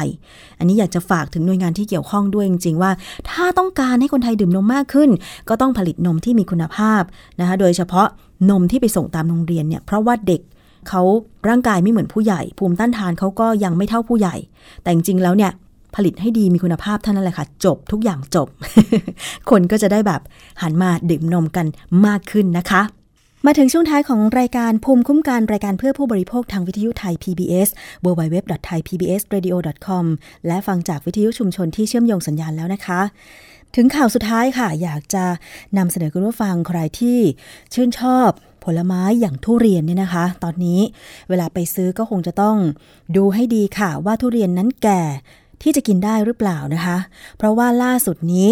อันนี้อยากจะฝากถึงหน่วยงานที่เกี่ยวข้องด้วยจริง ๆ ว่า ถ้าต้องการให้คนไทยดื่มนมมากขึ้น ก็ต้องผลิตนมที่มีคุณภาพนะคะโดยเฉพาะนมที่ไปส่งตามโรงเรียนเนี่ยเพราะว่าเด็ก เขาร่างกายไม่เหมือนผู้ใหญ่ ภูมิต้านทานเขาก็ยังไม่เท่าผู้ใหญ่ แต่จริงๆแล้วเนี่ยผลิตให้ดีมีคุณภาพเท่านั้นแหละค่ะ จบทุกอย่างจบ คนก็จะได้แบบหันมาดื่มนมกันมากขึ้นนะคะ มาถึงช่วงท้ายของรายการภูมิคุ้มกันรายการเพื่อผู้บริโภคทางวิทยุไทย PBS www.thaipbsradio.com และฟังจากวิทยุชุมชนที่เชื่อมโยงสัญญาณแล้วนะคะ ถึงข่าวสุดท้ายค่ะ อยากจะนำเสนอคุณผู้ฟังใครที่ชื่นชอบ ผลไม้อย่างทุเรียนเนี่ยนะคะ ตอนนี้เวลาไปซื้อก็คงจะต้องดูให้ดีค่ะว่าทุเรียนนั้นแก่ที่จะกินได้หรือเปล่านะคะ เพราะว่าล่าสุดนี้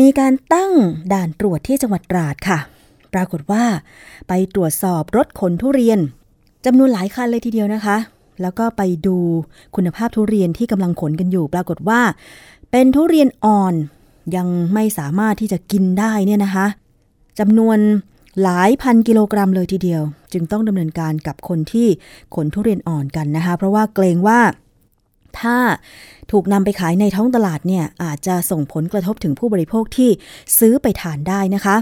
มีการตั้งด่านตรวจที่จังหวัดตราดค่ะ ปรากฏว่า ไปตรวจสอบรถขนทุเรียนจำนวนหลายคันเลยทีเดียวนะคะ แล้วก็ไปดูคุณภาพทุเรียนที่กำลังขนกันอยู่ ปรากฏว่า เป็นทุเรียนอ่อนยังไม่สามารถที่จะกินได้เนี่ยนะคะจำนวน หลายพันกิโลกรัมเลยทีเดียว จึงต้องดำเนินการกับคนที่ขนทุเรียนอ่อนกันนะคะ เพราะว่าเกรงว่าถ้าถูกนำไปขายในท้องตลาดเนี่ยอาจจะส่งผลกระทบถึงผู้บริโภคที่ซื้อไปทานได้นะคะ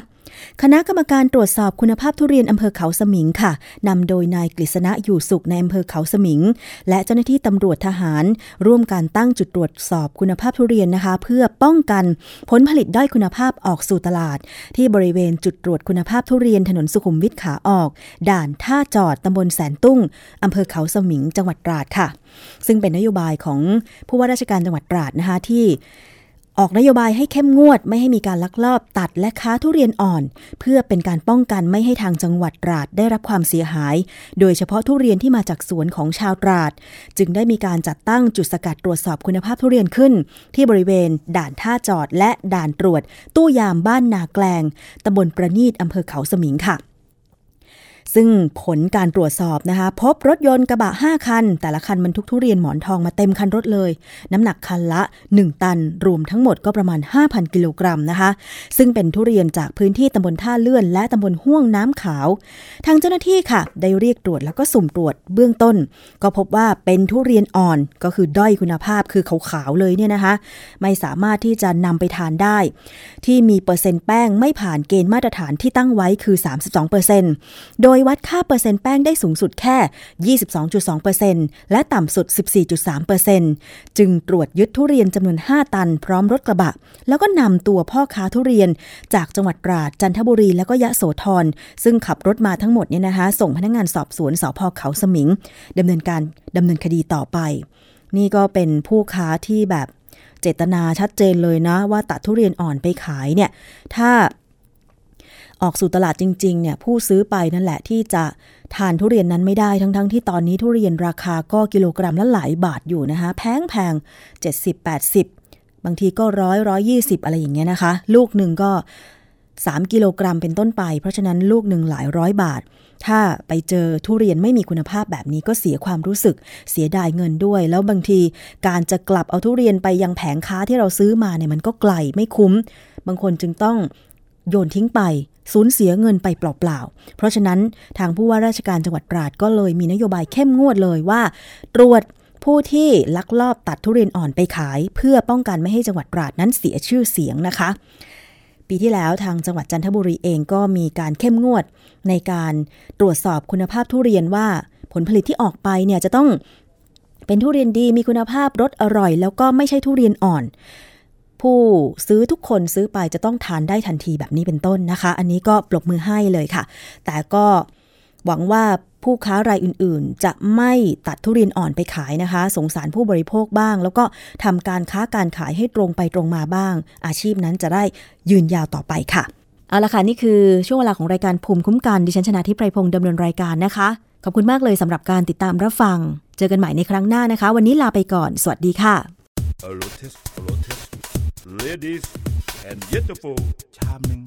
คณะกรรมการตรวจสอบคุณภาพทุเรียนอำเภอเขาสมิงค่ะนำโดยนายกฤษณะอยู่สุขในอำเภอเขาสมิง และเจ้าหน้าที่ตำรวจทหาร ร่วมการตั้งจุดตรวจสอบคุณภาพทุเรียนนะคะ เพื่อป้องกันผลผลิตด้อยคุณภาพออกสู่ตลาด ที่บริเวณจุดตรวจคุณภาพทุเรียนถนนสุขุมวิทขาออก ด่านท่าจอดตำบลแสนตุ้งอำเภอเขาสมิงจังหวัดตราดค่ะ ซึ่งเป็นนโยบายของผู้ว่าราชการจังหวัดตราดนะคะที่ ออกนโยบายให้เข้มงวดไม่ให้มีการลักลอบตัดและค้าทุเรียนอ่อน เพื่อเป็นการป้องกันไม่ให้ทางจังหวัดตราดได้รับความเสียหาย โดยเฉพาะทุเรียนที่มาจากสวนของชาวตราด จึงได้มีการจัดตั้งจุดสกัดตรวจสอบคุณภาพทุเรียนขึ้น ที่บริเวณ ด่านท่าจอดและด่านตรวจ ตู้ยามบ้านนาแกลงตำบลประณีตอำเภอเขาสมิงค่ะ ซึ่งผลการตรวจสอบนะคะ พบรถยนต์กระบะ 5 คัน แต่ละคันบรรทุกทุเรียนหมอนทองมาเต็มคันรถเลย น้ำหนักคันละ 1 ตัน รวมทั้งหมดก็ประมาณ 5,000 กิโลกรัมนะคะ ซึ่งเป็นทุเรียนจากพื้นที่ตำบลท่าเลื่อน และตำบลห้วงน้ำขาว ทางเจ้าหน้าที่ค่ะ ได้เรียกตรวจแล้วก็สุ่มตรวจเบื้องต้น ก็พบว่าเป็นทุเรียนอ่อนก็คือด้อยคุณภาพคือขาวๆเลยเนี่ยนะคะ ไม่สามารถที่จะนำไปทานได้ ที่มีเปอร์เซ็นต์แป้งไม่ผ่านเกณฑ์มาตรฐานที่ตั้งไว้คือ 32%โดยวัดค่าเปอร์เซ็นต์แป้งได้สูงสุดแค่ 22.2%และต่ำสุด 14.3%จึงตรวจยึดทุเรียนจำนวน 5 ตันพร้อมรถกระบะ แล้วก็นำตัวพ่อค้าทุเรียน จากจังหวัดตราดจันทบุรีแล้วก็ยะโสธรซึ่งขับรถมาทั้งหมดเนี่ยนะคะ ส่งพนักงงานสอบสวนสพเขาสมิงดำเนินการดำเนินคดีต่อไป นี่ก็เป็นผู้ค้าที่แบบเจตนาชัดเจนเลยนะว่าตัดทุเรียนอ่อนไปขายเนี่ย ถ้า ออกสู่ตลาดจริงๆเนี่ยผู้ซื้อไปนั่นแหละที่จะทานทุเรียนนั้นไม่ได้ทั้งๆทที่ตอนนี้ทุเรียนราคาก็กิโลกรัมละหลายบาทอยู่นะคะแพงแพงเจ็ดสิบแปดสิบบางทีก็ร้อยร้อยยี่สิบอะไรอย่างเงี้ยนะคะ ลูกหนึ่งก็ 3 กิโลกรัมเป็นต้นไป เพราะฉะนั้นลูกหนึ่งหลายร้อยบาท ถ้าไปเจอทุเรียนไม่มีคุณภาพแบบนี้ก็เสียความรู้สึกเสียดายเงินด้วย แล้วบางทีการจะกลับเอาทุเรียนไปยังแผงค้าที่เราซื้อมาเนี่ยมันก็ไกลไม่คุ้ม บางคนจึงต้องโยนทิ้งไป สูญเสียเงินไปเปล่าๆ เพราะฉะนั้นทางผู้ว่าราชการจังหวัดตราดก็เลยมีนโยบายเข้มงวดเลยว่า ตรวจผู้ที่ลักลอบตัดทุเรียนอ่อนไปขาย เพื่อป้องกันไม่ให้จังหวัดตราดนั้นเสียชื่อเสียงนะคะ ปีที่แล้วทางจังหวัดจันทบุรีเองก็มีการเข้มงวด ในการตรวจสอบคุณภาพทุเรียนว่าผลผลิตที่ออกไปเนี่ยจะต้องเป็นทุเรียนดีมีคุณภาพรสอร่อย แล้วก็ไม่ใช่ทุเรียนอ่อน ผู้ซื้อทุกคนซื้อไปจะต้องทานได้ทันทีแบบนี้เป็นต้นนะคะ อันนี้ก็ปรบมือให้เลยค่ะ แต่ก็หวังว่าผู้ค้ารายอื่นๆ จะไม่ตัดทุเรียนอ่อนไปขายนะคะ สงสารผู้บริโภคบ้าง แล้วก็ทำการค้าการขายให้ตรงไปตรงมาบ้าง อาชีพนั้นจะได้ยืนยาวต่อไปค่ะ เอาละค่ะ นี่คือช่วงเวลาของรายการภูมิคุ้มกันดิฉันชนะทิพไพรพงศ์ดำเนินรายการนะคะ ขอบคุณมากเลยสำหรับการติดตามรับฟัง เจอกันใหม่ในครั้งหน้านะคะ วันนี้ลาไปก่อน สวัสดีค่ะ ladies and beautiful, charming.